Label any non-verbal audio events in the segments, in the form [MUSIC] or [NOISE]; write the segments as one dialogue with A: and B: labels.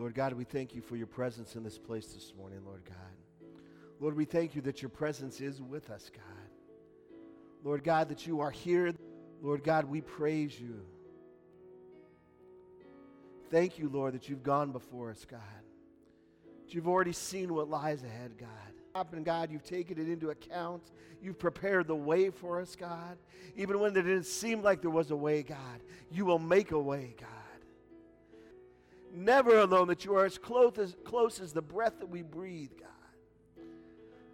A: Lord God, we thank you for your presence in this place this morning, Lord God. Lord, we thank you that your presence is with us, God. Lord God, that you are here. Lord God, we praise you. Thank you, Lord, that you've gone before us, God. That you've already seen what lies ahead, God. God, you've taken it into account. You've prepared the way for us, God. Even when it didn't seem like there was a way, God, you will make a way, God. Never alone, that you are as close as, close as the breath that we breathe, God.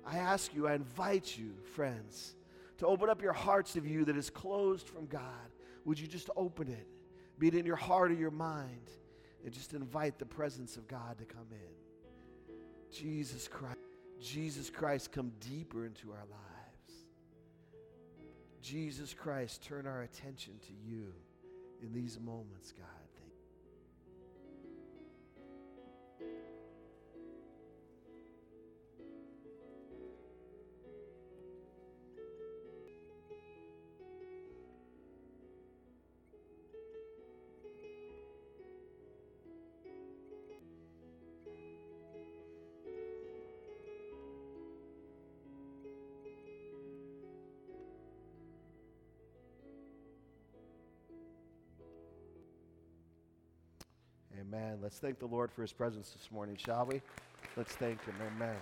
A: I ask you, I invite you, friends, to open up your hearts to you that is closed from God. Would you just open it, be it in your heart or your mind, and just invite the presence of God to come in? Jesus Christ. Jesus Christ, come deeper into our lives. Jesus Christ, turn our attention to you in these moments, God. Amen. Let's thank the Lord for his presence this morning, shall we? Let's thank him. Amen.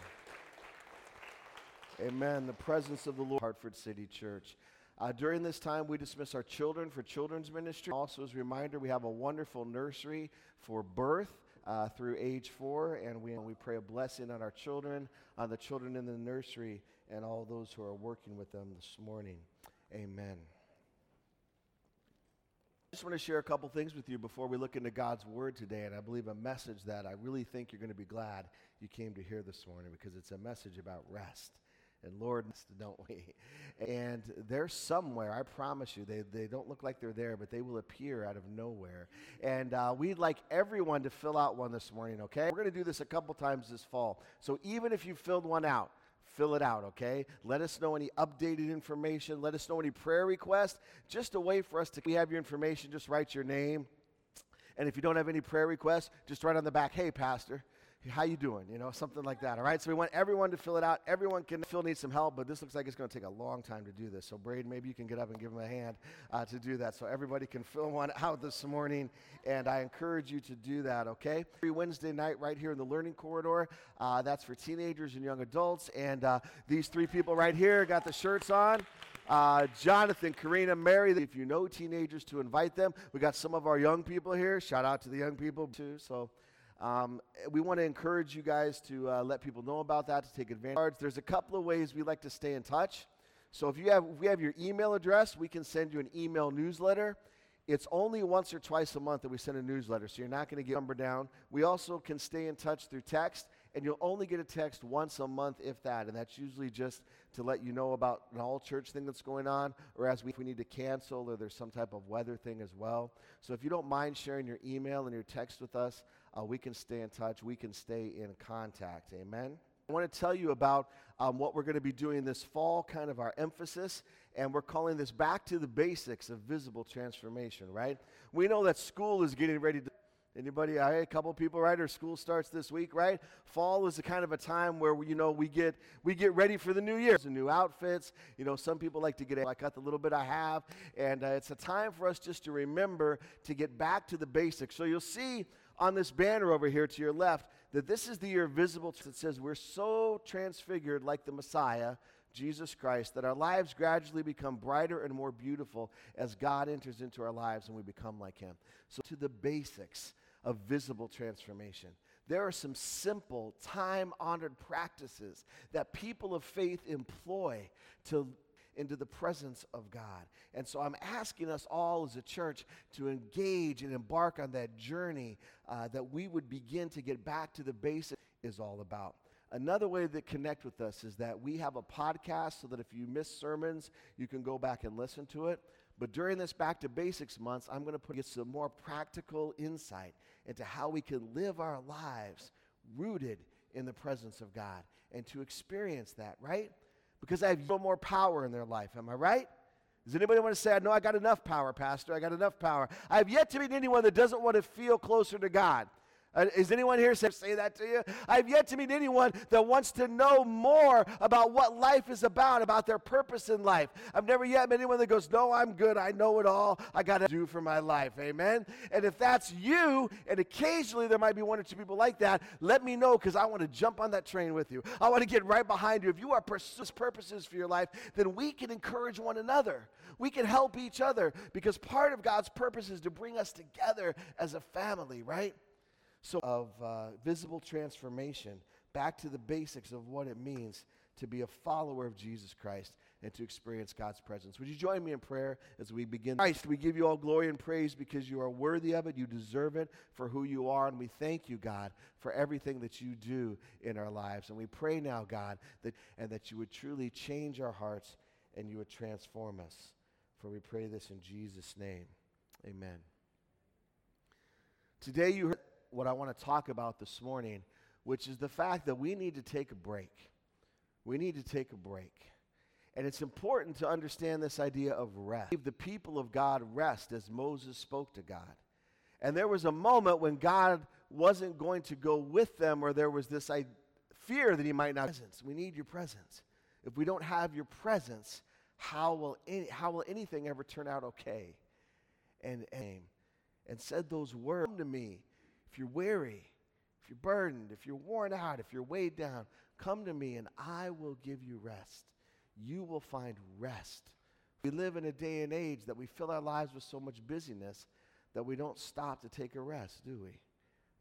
A: Amen. The presence of the Lord, Hartford City Church. Uh, during this time, we dismiss our children for children's ministry. Also, as a reminder, we have a wonderful nursery for birth uh, through age four, and we, we pray a blessing on our children, on the children in the nursery, and all those who are working with them this morning. Amen just want to share a couple things with you before we look into God's Word today, and I believe a message that I really think you're going to be glad you came to hear this morning because it's a message about rest. And Lord, [LAUGHS] don't we? And they're somewhere, I promise you. They, they don't look like they're there, but they will appear out of nowhere. And uh, we'd like everyone to fill out one this morning, okay? We're going to do this a couple times this fall. So even if you filled one out, fill it out, okay? Let us know any updated information. Let us know any prayer requests. Just a way for us to, we have your information, just write your name. And if you don't have any prayer requests, just write on the back, hey, Pastor, how you doing? You know, something like that. All right. So we want everyone to fill it out. Everyone can Phil needs some help, but this looks like it's going to take a long time to do this. So Braden, maybe you can get up and give him a hand uh, to do that, so everybody can fill one [LAUGHS] out this morning. And I encourage you to do that. Okay. Every Wednesday night, right here in the Learning Corridor. Uh, that's for teenagers and young adults. And uh, these three people right here got the shirts on. Uh, Jonathan, Karina, Mary. If you know teenagers, to invite them. We got some of our young people here. Shout out to the young people too. So um, we want to encourage you guys to uh, let people know about that, to take advantage. There's a couple of ways we like to stay in touch. So if you have, if we have your email address, we can send you an email newsletter. It's only once or twice a month that we send a newsletter, so you're not going to get number down. We also can stay in touch through text, and you'll only get a text once a month, if that, and that's usually just to let you know about an all church thing that's going on, or as we, if we need to cancel, or there's some type of weather thing as well. So if you don't mind sharing your email and your text with us, uh, we can stay in touch, we can stay in contact. Amen. I want to tell you about um, what we're going to be doing this fall, kind of our emphasis, and we're calling this back to the basics of visible transformation, right? We know that school is getting ready to. Anybody? A couple people, right? Or school starts this week, right? Fall is a kind of a time where you know we get we get ready for the new year. The new outfits. You know, some people like to get. I got the little bit I have, and uh, it's a time for us just to remember to get back to the basics. So you'll see on this banner over here to your left that this is the year visible that says we're so transfigured like the Messiah, Jesus Christ, that our lives gradually become brighter and more beautiful as God enters into our lives and we become like Him. So, to the basics of visible transformation. There are some simple, time honored practices that people of faith employ to into the presence of God. And so I'm asking us all as a church to engage and embark on that journey uh, that we would begin to get back to the basics is all about. Another way to connect with us is that we have a podcast so that if you miss sermons, you can go back and listen to it. But during this Back to Basics months, I'm going to put some more practical insight into how we can live our lives rooted in the presence of God and to experience that, right? because I have little more power in their life. Am I right? Does anybody want to say, I know I got enough power, Pastor? I got enough power. I have yet to meet anyone that doesn't want to feel closer to God. Uh, is anyone here say, say that to you? I've yet to meet anyone that wants to know more about what life is about, about their purpose in life. I've never yet met anyone that goes, No, I'm good. I know it all. I got to do for my life. Amen. And if that's you, and occasionally there might be one or two people like that, let me know because I want to jump on that train with you. I want to get right behind you. If you are pursuing purposes for your life, then we can encourage one another. We can help each other because part of God's purpose is to bring us together as a family, right? So, of uh, visible transformation back to the basics of what it means to be a follower of Jesus Christ and to experience God's presence. Would you join me in prayer as we begin? Christ, we give you all glory and praise because you are worthy of it. You deserve it for who you are. And we thank you, God, for everything that you do in our lives. And we pray now, God, that, and that you would truly change our hearts and you would transform us. For we pray this in Jesus' name. Amen. Today you heard what I want to talk about this morning, which is the fact that we need to take a break. We need to take a break. And it's important to understand this idea of rest. The people of God rest as Moses spoke to God. And there was a moment when God wasn't going to go with them, or there was this fear that he might not. Presence. We need your presence. If we don't have your presence, how will, any, how will anything ever turn out okay? And, and, and said those words to me if you're weary, if you're burdened, if you're worn out, if you're weighed down, come to me and I will give you rest. You will find rest. We live in a day and age that we fill our lives with so much busyness that we don't stop to take a rest, do we?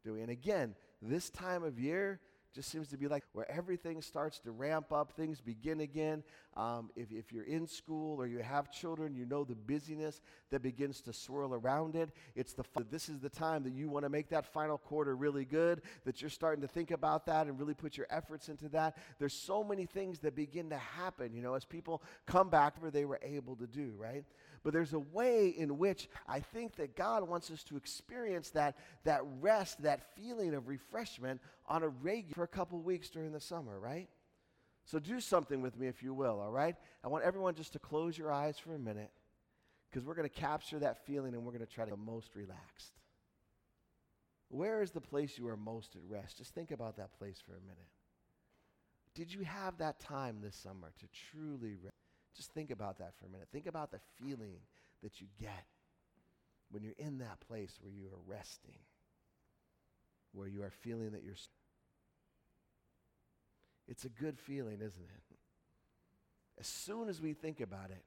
A: Do we? And again, this time of year, just seems to be like where everything starts to ramp up, things begin again. Um, if, if you're in school or you have children, you know the busyness that begins to swirl around it. It's the this is the time that you want to make that final quarter really good. That you're starting to think about that and really put your efforts into that. There's so many things that begin to happen, you know, as people come back where they were able to do right. But there's a way in which I think that God wants us to experience that, that rest, that feeling of refreshment on a regular for a couple weeks during the summer, right? So do something with me if you will, all right? I want everyone just to close your eyes for a minute because we're going to capture that feeling and we're going to try to be most relaxed. Where is the place you are most at rest? Just think about that place for a minute. Did you have that time this summer to truly rest? Just think about that for a minute. Think about the feeling that you get when you're in that place where you are resting, where you are feeling that you're. It's a good feeling, isn't it? As soon as we think about it,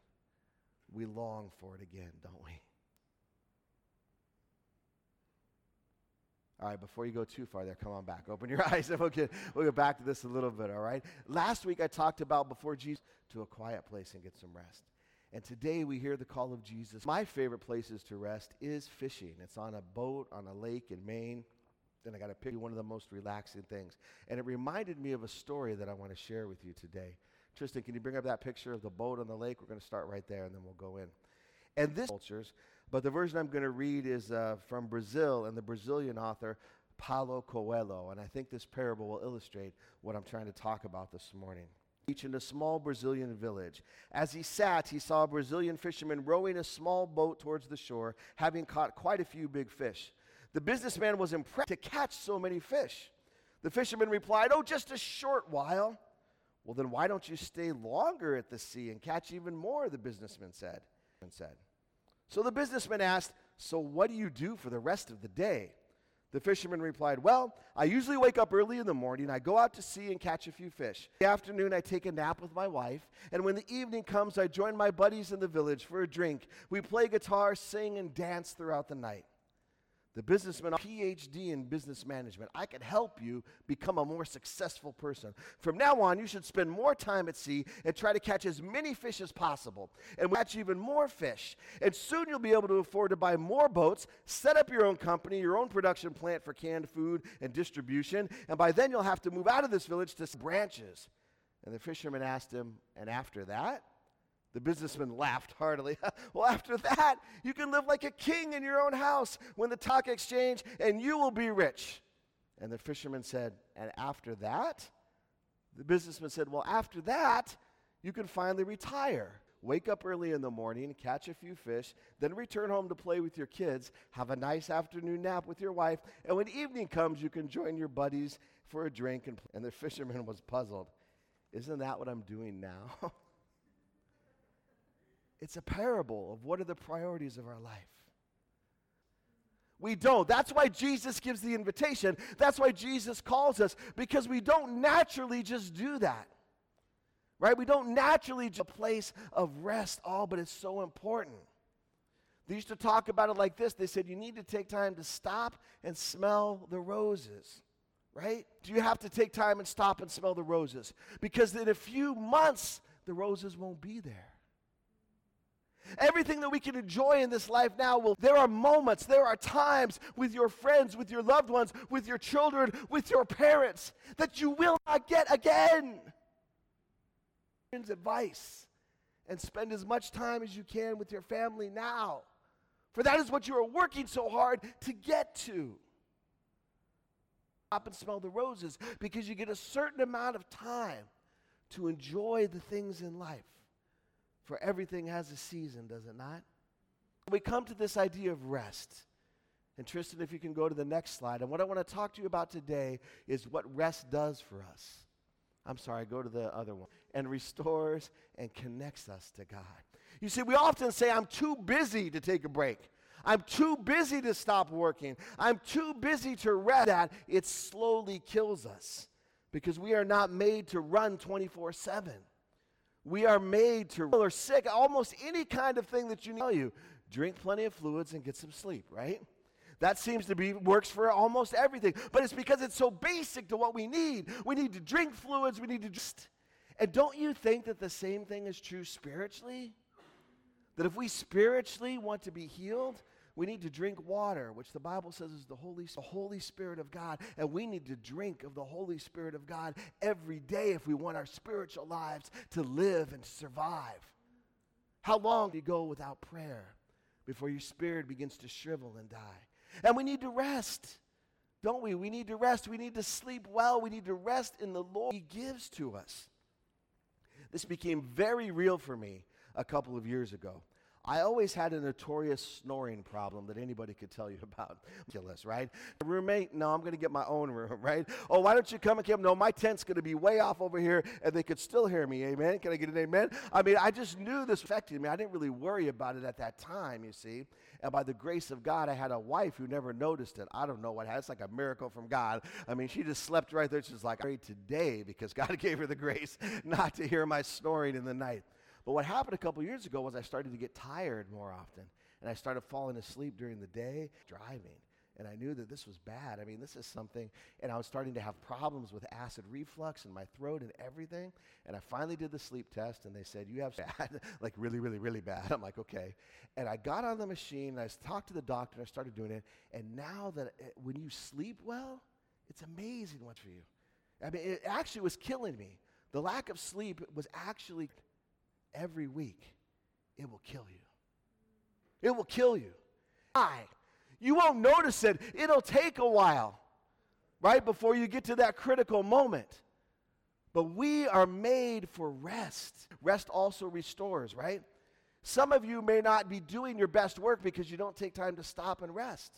A: we long for it again, don't we? All right, before you go too far there, come on back. Open your [LAUGHS] eyes and we'll get, we'll get back to this a little bit, all right? Last week I talked about before Jesus to a quiet place and get some rest. And today we hear the call of Jesus. My favorite places to rest is fishing. It's on a boat on a lake in Maine. Then I got to pick one of the most relaxing things. And it reminded me of a story that I want to share with you today. Tristan, can you bring up that picture of the boat on the lake? We're going to start right there and then we'll go in. And this cultures but the version I'm going to read is uh, from Brazil and the Brazilian author Paulo Coelho. And I think this parable will illustrate what I'm trying to talk about this morning. Each In a small Brazilian village. As he sat, he saw a Brazilian fisherman rowing a small boat towards the shore, having caught quite a few big fish. The businessman was impressed to catch so many fish. The fisherman replied, Oh, just a short while. Well, then why don't you stay longer at the sea and catch even more? The businessman said. Said. So the businessman asked, So what do you do for the rest of the day? The fisherman replied, Well, I usually wake up early in the morning. I go out to sea and catch a few fish. In the afternoon, I take a nap with my wife. And when the evening comes, I join my buddies in the village for a drink. We play guitar, sing, and dance throughout the night the businessman, PhD in business management. I can help you become a more successful person. From now on, you should spend more time at sea and try to catch as many fish as possible and catch even more fish. And soon you'll be able to afford to buy more boats, set up your own company, your own production plant for canned food and distribution. And by then, you'll have to move out of this village to branches. And the fisherman asked him, And after that? The businessman laughed heartily. [LAUGHS] well, after that, you can live like a king in your own house when the talk exchange, and you will be rich. And the fisherman said, And after that? The businessman said, Well, after that, you can finally retire. wake up early in the morning, catch a few fish, then return home to play with your kids, have a nice afternoon nap with your wife, and when evening comes, you can join your buddies for a drink. And, and the [LAUGHS] fisherman was puzzled. Isn't that what I'm doing now? [LAUGHS] it's a parable of what are the priorities of our life. We don't. That's why Jesus gives the invitation. That's why Jesus calls us, because we don't naturally just do that. Right? We don't naturally just a place of rest all, but it's so important. They used to talk about it like this. They said, You need to take time to stop and smell the roses. Right? Do you have to take time and stop and smell the roses? Because in a few months, the roses won't be there. Everything that we can enjoy in this life now will, there are moments, there are times with your friends, with your loved ones, with your children, with your parents that you will not get again. Advice and spend as much time as you can with your family now. For that is what you are working so hard to get to. Stop and smell the roses because you get a certain amount of time to enjoy the things in life. For everything has a season, does it not? We come to this idea of rest. And Tristan, if you can go to the next slide. And what I want to talk to you about today is what rest does for us. I'm sorry, go to the other one. And restores and connects us to God. You see, we often say, I'm too busy to take a break. I'm too busy to stop working. I'm too busy to rest. That it slowly kills us because we are not made to run 24 7. We are made to or sick, almost any kind of thing that you need. You drink plenty of fluids and get some sleep, right? That seems to be works for almost everything. But it's because it's so basic to what we need. We need to drink fluids, we need to just and don't you think that the same thing is true spiritually? That if we spiritually want to be healed, we need to drink water, which the Bible says is the Holy, the Holy Spirit of God. And we need to drink of the Holy Spirit of God every day if we want our spiritual lives to live and survive. How long do you go without prayer before your spirit begins to shrivel and die? And we need to rest, don't we? We need to rest. We need to sleep well. We need to rest in the Lord He gives to us. This became very real for me a couple of years ago. I always had a notorious snoring problem that anybody could tell you [LAUGHS] about. Ridiculous, right? Roommate, no, I'm going to get my own room, [LAUGHS] right? Oh, why don't you come and come? No, my tent's going to be way off over here, and they could still hear me. Amen. Can I get an amen? I mean, I just knew this affected me. I didn't really worry about it at that time, you see. And by the grace of God, I had a wife who never noticed it. I don't know what. It's like a miracle from God. I mean, she just slept right there. She's like, I prayed today because [LAUGHS] God gave her the grace not to hear my snoring in the night. But what happened a couple years ago was I started to get tired more often. And I started falling asleep during the day driving. And I knew that this was bad. I mean, this is something, and I was starting to have problems with acid reflux in my throat and everything. And I finally did the sleep test, and they said, You have bad, [LAUGHS] like really, really, really bad. I'm like, Okay. And I got on the machine, and I talked to the doctor, and I started doing it. And now that it, when you sleep well, it's amazing what's for you. I mean, it actually was killing me. The lack of sleep was actually every week, it will kill you. It will kill you. Why? You won't notice it. It'll take a while, right, before you get to that critical moment. But we are made for rest. Rest also restores, right? Some of you may not be doing your best work because you don't take time to stop and rest.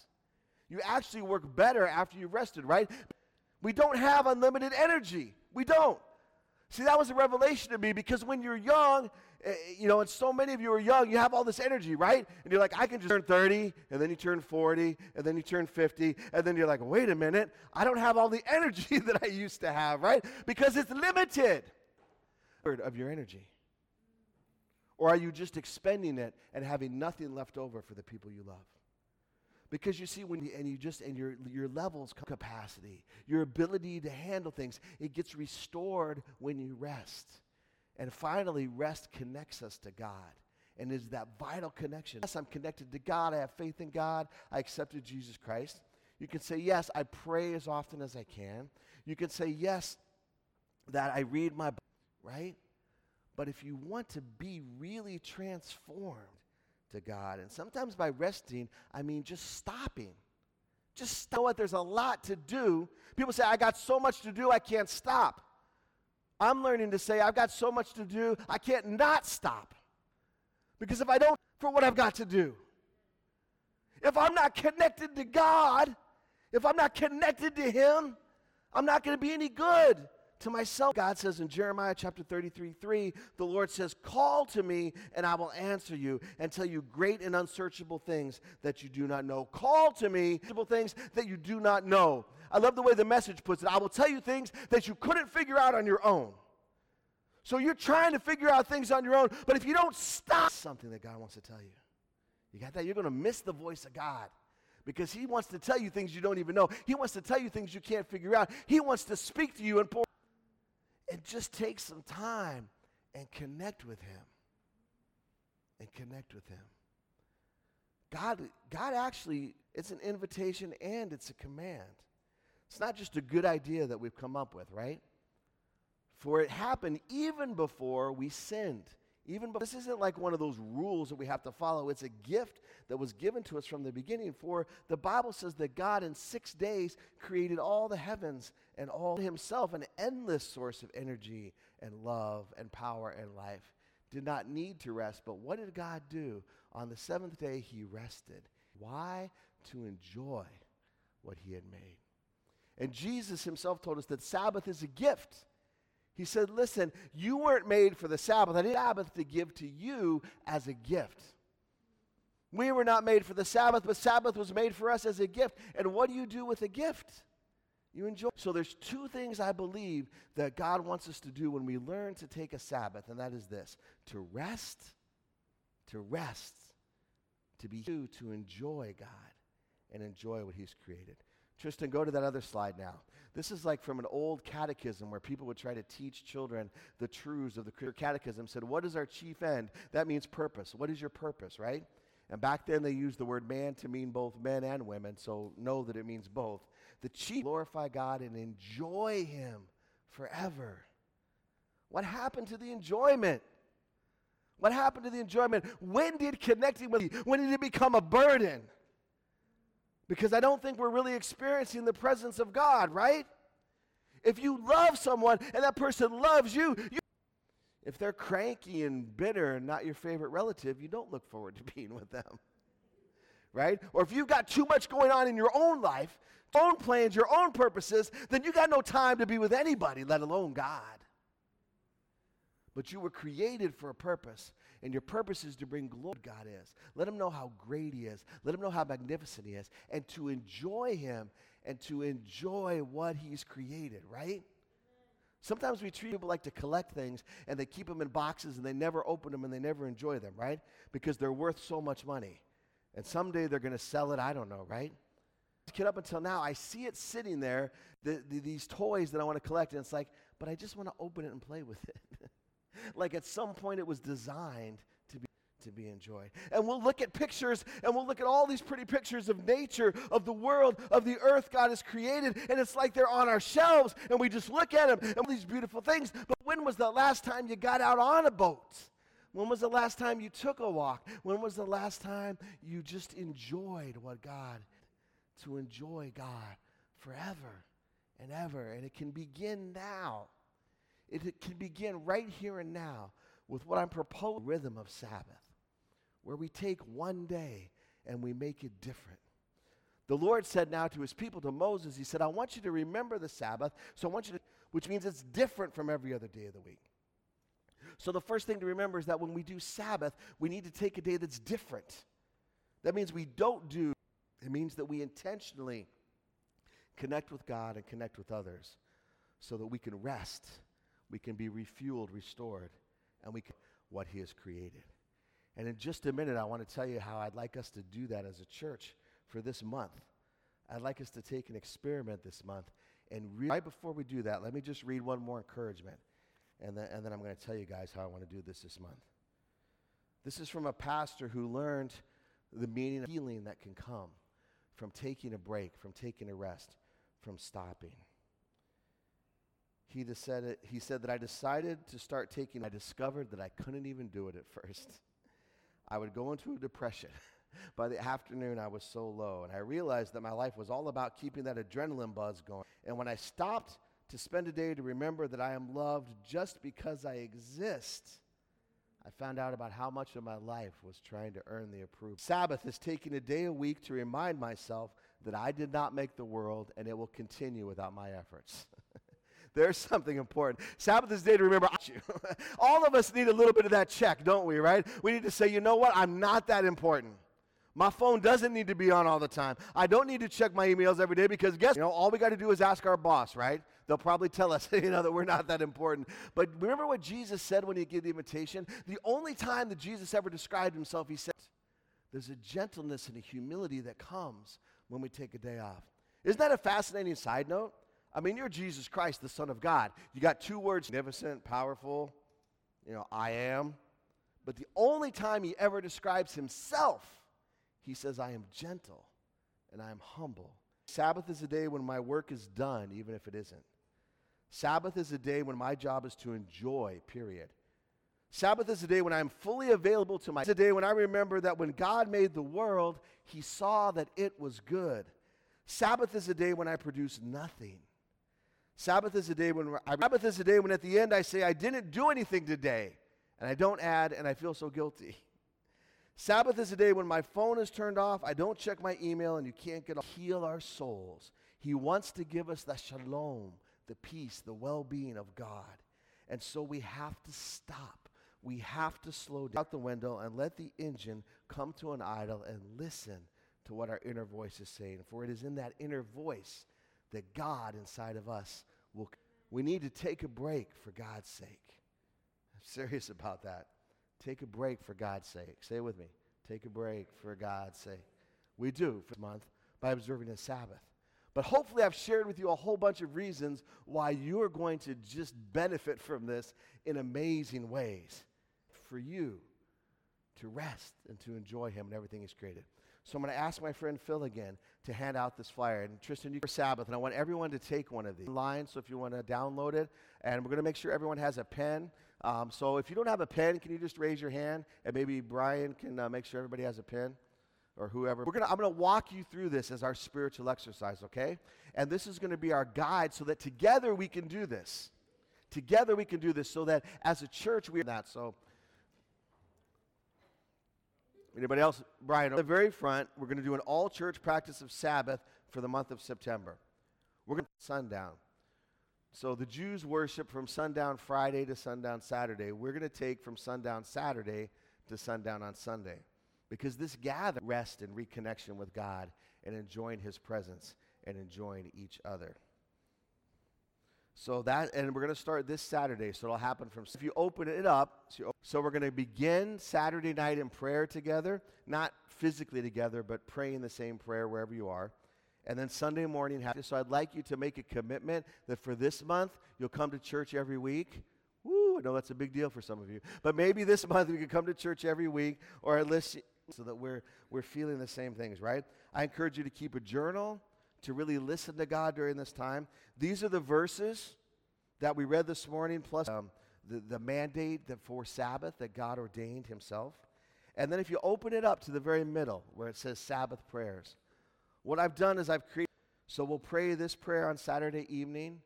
A: You actually work better after you've rested, right? We don't have unlimited energy. We don't. See, that was a revelation to me because when you're young, uh, you know, and so many of you are young, you have all this energy, right? And you're like, I can just turn 30, and then you turn 40, and then you turn 50, and then you're like, wait a minute, I don't have all the [LAUGHS] energy that I used to have, right? Because it's limited of your energy. Or are you just expending it and having nothing left over for the people you love? Because you see, when you, and you just, and your, your levels capacity, your ability to handle things, it gets restored when you rest. And finally, rest connects us to God and is that vital connection. Yes, I'm connected to God. I have faith in God. I accepted Jesus Christ. You can say, yes, I pray as often as I can. You can say, yes, that I read my Bible, right? But if you want to be really transformed to God, and sometimes by resting, I mean just stopping. Just know what? There's a lot to do. People say, I got so much to do, I can't stop. I'm learning to say, I've got so much to do, I can't not stop. Because if I don't, for what I've got to do. If I'm not connected to God, if I'm not connected to Him, I'm not going to be any good to myself. God says in Jeremiah chapter 33 3, the Lord says, Call to me, and I will answer you and tell you great and unsearchable things that you do not know. Call to me, things that you do not know. I love the way the message puts it. I will tell you things that you couldn't figure out on your own. So you're trying to figure out things on your own, but if you don't stop something that God wants to tell you, you got that? You're going to miss the voice of God because He wants to tell you things you don't even know. He wants to tell you things you can't figure out. He wants to speak to you and pour. And just take some time and connect with Him. And connect with Him. God, God actually, it's an invitation and it's a command. It's not just a good idea that we've come up with, right? For it happened even before we sinned. Even but this isn't like one of those rules that we have to follow. It's a gift that was given to us from the beginning. For the Bible says that God in six days created all the heavens and all himself, an endless source of energy and love and power and life. Did not need to rest. But what did God do? On the seventh day, he rested. Why? To enjoy what he had made. And Jesus himself told us that Sabbath is a gift. He said, Listen, you weren't made for the Sabbath. I need Sabbath to give to you as a gift. We were not made for the Sabbath, but Sabbath was made for us as a gift. And what do you do with a gift? You enjoy. So there's two things I believe that God wants us to do when we learn to take a Sabbath, and that is this to rest, to rest, to be you, to enjoy God and enjoy what He's created. Tristan, go to that other slide now. This is like from an old catechism where people would try to teach children the truths of the catechism. Said, What is our chief end? That means purpose. What is your purpose, right? And back then they used the word man to mean both men and women, so know that it means both. The chief, glorify God and enjoy Him forever. What happened to the enjoyment? What happened to the enjoyment? When did connecting with you, when did it become a burden? Because I don't think we're really experiencing the presence of God, right? If you love someone and that person loves you, you if they're cranky and bitter and not your favorite relative, you don't look forward to [LAUGHS] being with them. Right? Or if you've got too much going on in your own life, own plans, your own purposes, then you got no time to be with anybody, let alone God. But you were created for a purpose. And your purpose is to bring glory to God is. Let him know how great he is. Let him know how magnificent he is. And to enjoy him and to enjoy what he's created, right? Sometimes we treat people like to collect things and they keep them in boxes and they never open them and they never enjoy them, right? Because they're worth so much money. And someday they're going to sell it, I don't know, right? Kid up until now, I see it sitting there, the, the, these toys that I want to collect, and it's like, but I just want to open it and play with it. [LAUGHS] like at some point it was designed to be to be enjoyed. And we'll look at pictures and we'll look at all these pretty pictures of nature, of the world, of the earth God has created, and it's like they're on our shelves and we just look at them and all these beautiful things. But when was the last time you got out on a boat? When was the last time you took a walk? When was the last time you just enjoyed what God to enjoy God forever and ever? And it can begin now. It, can begin right here and now with what I'm proposing rhythm of Sabbath, where we take one day and we make it different. The Lord said now to his people, to Moses, he said, I want you to remember the Sabbath, so I want you to, which means it's different from every other day of the week. So the first thing to remember is that when we do Sabbath, we need to take a day that's different. That means we don't do, it means that we intentionally connect with God and connect with others so that we can rest we can be refueled, restored, and we can what He has created. And in just a minute, I want to tell you how I'd like us to do that as a church for this month. I'd like us to take an experiment this month. And re- right before we do that, let me just read one more encouragement. And then, and then I'm going to tell you guys how I want to do this this month. This is from a pastor who learned the meaning of healing that can come from taking a break, from taking a rest, from stopping he, said, he said that I decided to start taking, I discovered that I couldn't even do it at first. I would go into a depression. [LAUGHS] By the afternoon, I was so low, and I realized that my life was all about keeping that adrenaline buzz going. And when I stopped to spend a day to remember that I am loved just because I exist, I found out about how much of my life was trying to earn the approval. Sabbath is taking a day a week to remind myself that I did not make the world and it will continue without my efforts. [LAUGHS] There's [LAUGHS] something important. Sabbath is day to remember you. [LAUGHS] All of us need a little bit of that check, don't we, right? We need to say, you know what? I'm not that important. My phone doesn't need to be on all the time. I don't need to check my emails every day because guess, you know, all we got to do is ask our boss, right? They'll probably tell us, [LAUGHS] you know, that we're not that important. But remember what Jesus said when he gave the invitation? The only time that Jesus ever described himself, he said, there's a gentleness and a humility that comes when we take a day off. Isn't that a fascinating side note? I mean, you're Jesus Christ, the Son of God. You got two words magnificent, powerful, you know, I am. But the only time he ever describes himself, he says, I am gentle and I am humble. Sabbath is a day when my work is done, even if it isn't. Sabbath is a day when my job is to enjoy, period. Sabbath is a day when I'm fully available to my. It's a day when I remember that when God made the world, he saw that it was good. Sabbath is a day when I produce nothing. Sabbath is a day when I, Sabbath is a day when at the end I say I didn't do anything today, and I don't add, and I feel so guilty. Sabbath is a day when my phone is turned off, I don't check my email, and you can't get heal our souls. He wants to give us the shalom, the peace, the well-being of God, and so we have to stop. We have to slow down out the window and let the engine come to an idle and listen to what our inner voice is saying. For it is in that inner voice that God inside of us will. We need to take a break for God's sake. I'm serious about that. Take a break for God's sake. Say it with me. Take a break for God's sake. We do for this month by observing a Sabbath. But hopefully, I've shared with you a whole bunch of reasons why you are going to just benefit from this in amazing ways for you to rest and to enjoy Him and everything He's created. So I'm going to ask my friend Phil again to hand out this flyer. And Tristan, you for Sabbath, and I want everyone to take one of these online. So if you want to download it, and we're going to make sure everyone has a pen. Um, so if you don't have a pen, can you just raise your hand, and maybe Brian can uh, make sure everybody has a pen, or whoever. We're gonna, I'm going to walk you through this as our spiritual exercise, okay? And this is going to be our guide, so that together we can do this. Together we can do this, so that as a church we are that. So Anybody else? Brian, at the very front, we're going to do an all church practice of Sabbath for the month of September. We're going to sundown. So the Jews worship from sundown Friday to sundown Saturday. We're going to take from sundown Saturday to sundown on Sunday. Because this gather rest and reconnection with God and enjoying his presence and enjoying each other. So that, and we're going to start this Saturday. So it'll happen from, if you open it up, so, so we're going to begin Saturday night in prayer together, not physically together, but praying the same prayer wherever you are. And then Sunday morning, so I'd like you to make a commitment that for this month, you'll come to church every week. Woo, I know that's a big deal for some of you. But maybe this [LAUGHS] month we could come to church every week, or at least so that we're, we're feeling the same things, right? I encourage you to keep a journal to really listen to God during this time. These are the verses that we read this morning, plus um, the, the mandate that for Sabbath that God ordained Himself. And then if you open it up to the very middle where it says Sabbath prayers, what I've done is I've created. So we'll pray this prayer on Saturday evening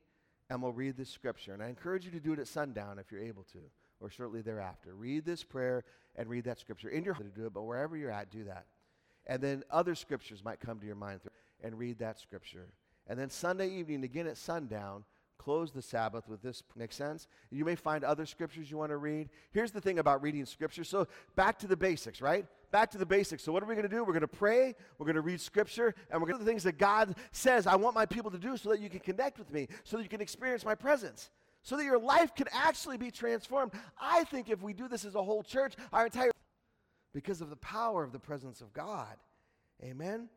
A: and we'll read this scripture. And I encourage you to do it at sundown if you're able to, or shortly thereafter. Read this prayer and read that scripture. In your home to do it, but wherever you're at, do that. And then other scriptures might come to your mind and read that scripture. And then Sunday evening, again at sundown, close the Sabbath with this. Make sense? You may find other scriptures you want to read. Here's the thing about reading scripture. So, back to the basics, right? Back to the basics. So, what are we going to do? We're going to pray, we're going to read scripture, and we're going to do the things that God says I want my people to do so that you can connect with me, so that you can experience my presence, so that your life can actually be transformed. I think if we do this as a whole church, our entire because of the power of the presence of God. Amen?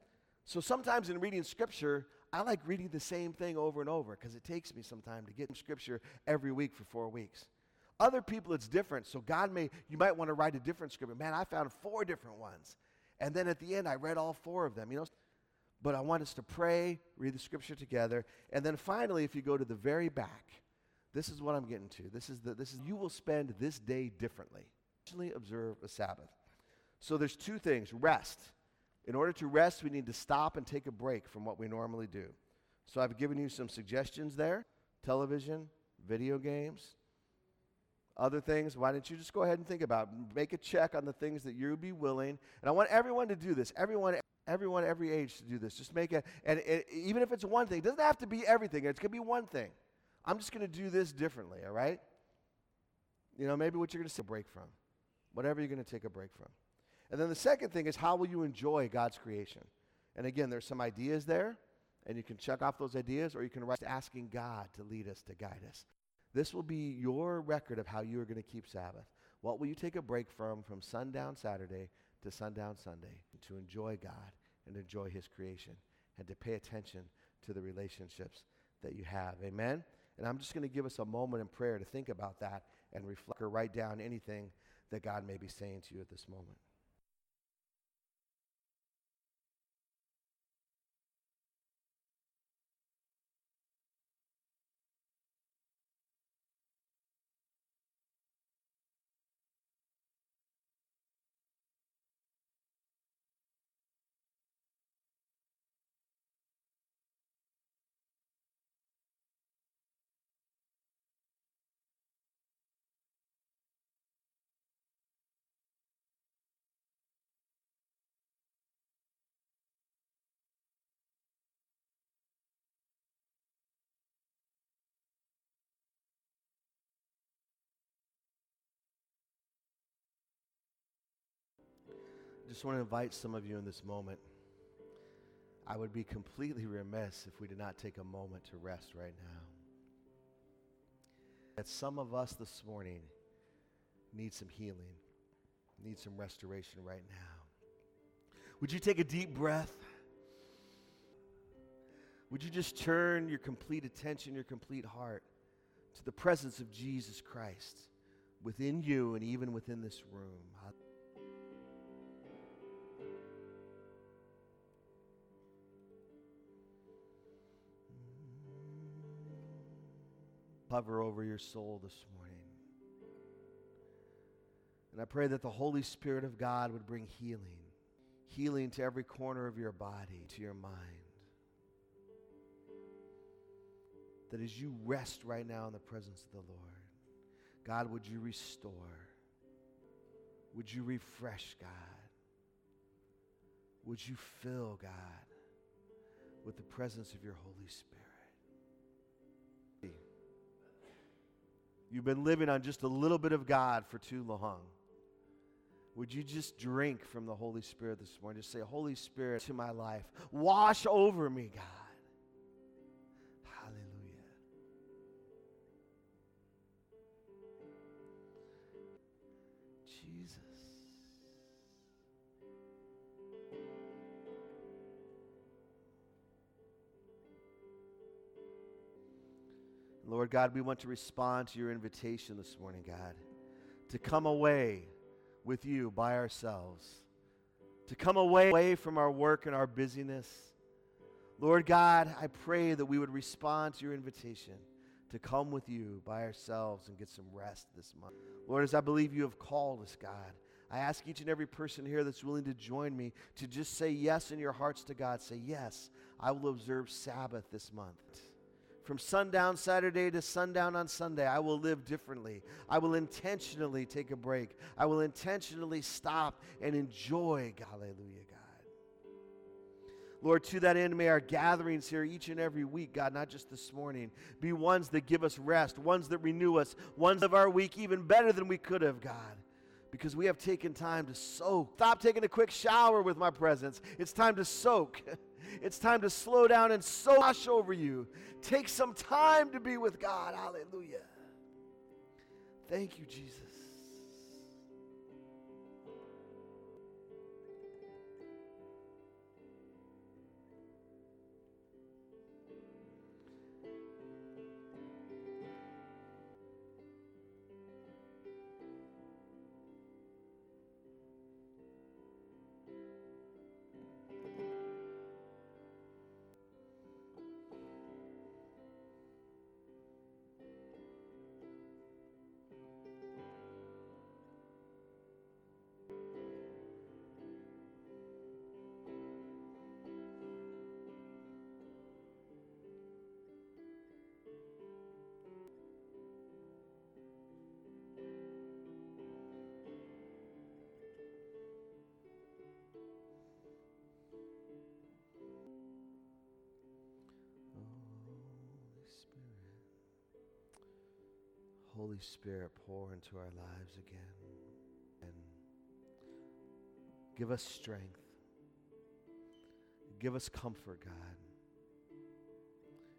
A: So sometimes in reading scripture, I like reading the same thing over and over because it takes me some time to get in scripture every week for four weeks. Other people, it's different. So God may, you might want to write a different scripture. Man, I found four different ones. And then at the end, I read all four of them, you know. But I want us to pray, read the scripture together. And then finally, if you go to the very back, this is what I'm getting to. This is the, this is, you will spend this day differently. Observe a Sabbath. So there's two things rest. In order to rest, we need to stop and take a break from what we normally do. So I've given you some suggestions there television, video games, Other things, why don't you just go ahead and think about it? Make a check on the things that you'd be willing. And I want everyone to do this. Everyone, everyone, every age to do this. Just make a, and it, even if it's one thing, it doesn't have to be everything. It's going to be one thing. I'm just going to do this differently, all right? You know, maybe what you're going to take a break from. Whatever you're going to take a break from. And then the second thing is how will you enjoy God's creation? And again, there's some ideas there, and you can check off those ideas, or you can write asking God to lead us, to guide us. This will be your record of how you are going to keep Sabbath. What will you take a break from from sundown Saturday to sundown Sunday to enjoy God and enjoy His creation and to pay attention to the relationships that you have? Amen? And I'm just going to give us a moment in prayer to think about that and reflect or write down anything that God may be saying to you at this moment. Just want to invite some of you in this moment. I would be completely remiss if we did not take a moment to rest right now. That some of us this morning need some healing, need some restoration right now. Would you take a deep breath? Would you just turn your complete attention, your complete heart to the presence of Jesus Christ within you and even within this room? Hover over your soul this morning. And I pray that the Holy Spirit of God would bring healing, healing to every corner of your body, to your mind. That as you rest right now in the presence of the Lord, God, would you restore? Would you refresh, God? Would you fill, God, with the presence of your Holy Spirit? You've been living on just a little bit of God for too long. Would you just drink from the Holy Spirit this morning? Just say, Holy Spirit, to my life, wash over me, God. Lord God, we want to respond to your invitation this morning, God, to come away with you by ourselves, to come away, away from our work and our busyness. Lord God, I pray that we would respond to your invitation to come with you by ourselves and get some rest this month. Lord, as I believe you have called us, God, I ask each and every person here that's willing to join me to just say yes in your hearts to God. Say, Yes, I will observe Sabbath this month. From sundown Saturday to sundown on Sunday, I will live differently. I will intentionally take a break. I will intentionally stop and enjoy. Hallelujah, God. Lord, to that end, may our gatherings here each and every week, God, not just this morning, be ones that give us rest, ones that renew us, ones of our week even better than we could have, God because we have taken time to soak. Stop taking a quick shower with my presence. It's time to soak. [LAUGHS] It's time to slow down and so wash over you. Take some time to be with God. Hallelujah. Thank you, Jesus. Holy Spirit, pour into our lives again. And give us strength. Give us comfort, God.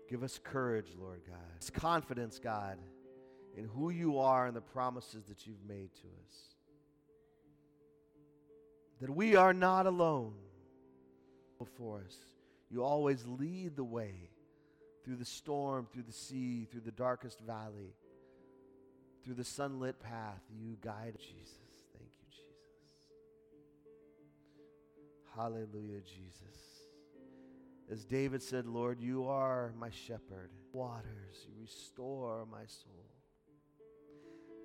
A: Give us courage, Lord God. It's confidence, God, in who you are and the promises that you've made to us. That we are not alone before us. You always lead the way through the storm, through the sea, through the darkest valley, through the sunlit path. You guide Jesus. Thank you, Jesus. Hallelujah, Jesus. As David said, Lord, you are my shepherd. Waters, you restore my soul.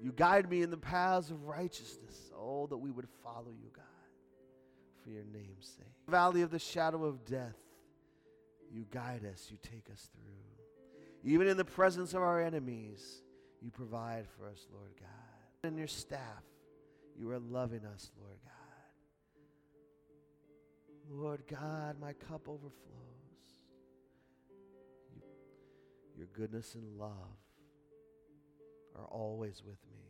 A: You guide me in the paths of righteousness. Oh, that we would follow you, God, for your name's sake. Valley of the shadow of death, you guide us, you take us through. Even in the presence of our enemies, you provide for us, Lord God. And your staff, you are loving us, Lord God. Lord God, my cup overflows. You, your goodness and love are always with me.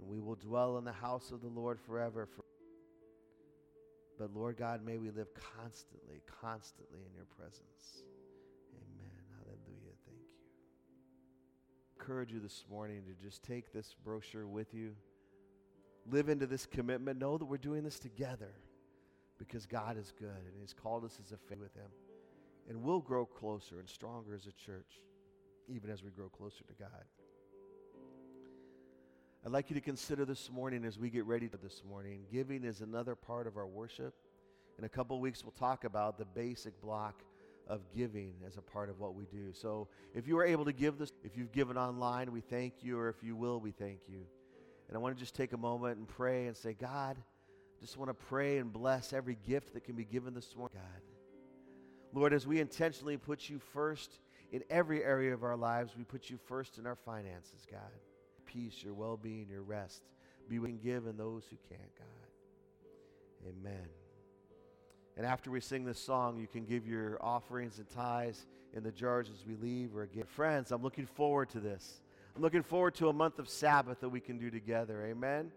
A: And we will dwell in the house of the Lord forever. For but Lord God, may we live constantly, constantly in your presence. Encourage you this morning to just take this brochure with you. Live into this commitment. Know that we're doing this together because God is good and He's called us as a family with Him. And we'll grow closer and stronger as a church, even as we grow closer to God. I'd like you to consider this morning as we get ready for this morning. Giving is another part of our worship. In a couple weeks, we'll talk about the basic block of giving as a part of what we do. So if you are able to give this, if you've given online, we thank you, or if you will, we thank you. And I want to just take a moment and pray and say, God, just want to pray and bless every gift that can be given this morning, God. Lord, as we intentionally put you first in every area of our lives, we put you first in our finances, God peace, your well being, your rest. Be we can give and those who can't, God. Amen. And after we sing this song, you can give your offerings and tithes in the jars as we leave or again. Friends, I'm looking forward to this. I'm looking forward to a month of Sabbath that we can do together. Amen.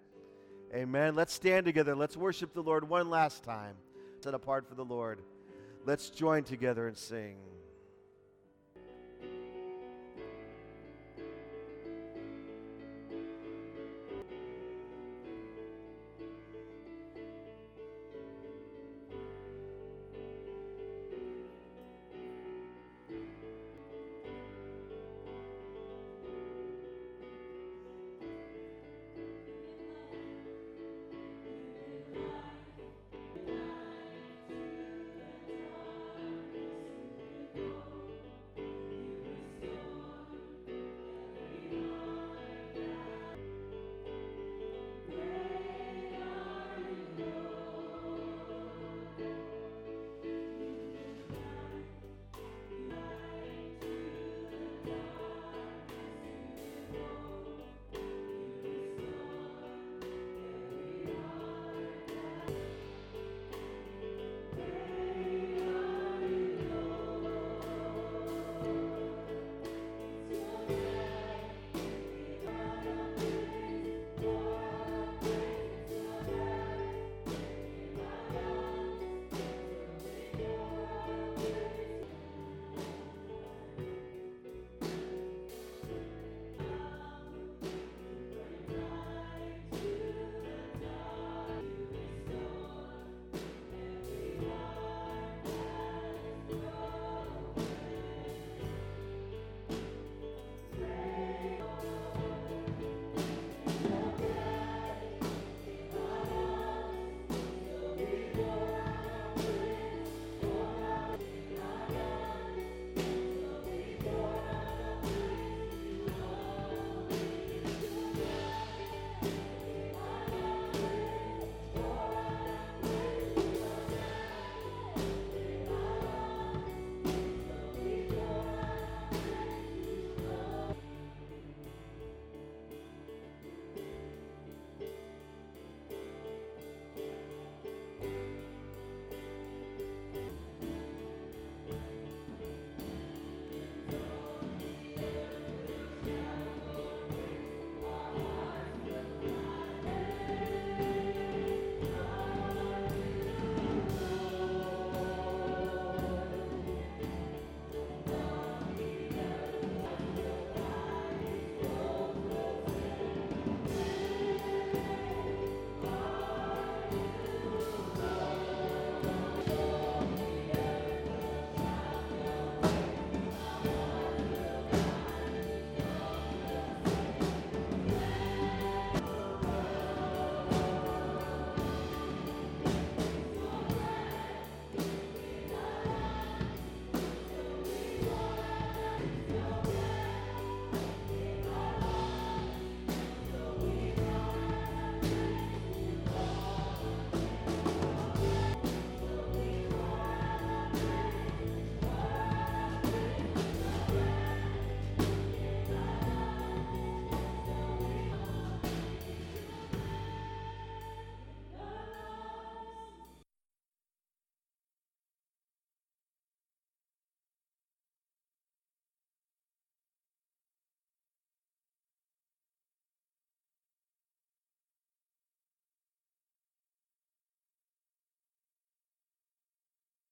A: Amen. Let's stand together. Let's worship the Lord one last time. Set apart for the Lord. Let's join together and sing.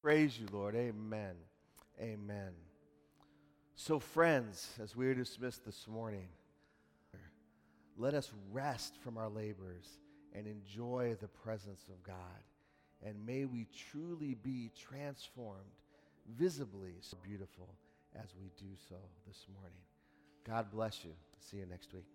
A: Praise you, Lord. Amen. Amen. So, friends, as we are dismissed this morning, let us rest from our labors and enjoy the presence of God. And may we truly be transformed, visibly so beautiful as we do so this morning. God bless you. See you next week.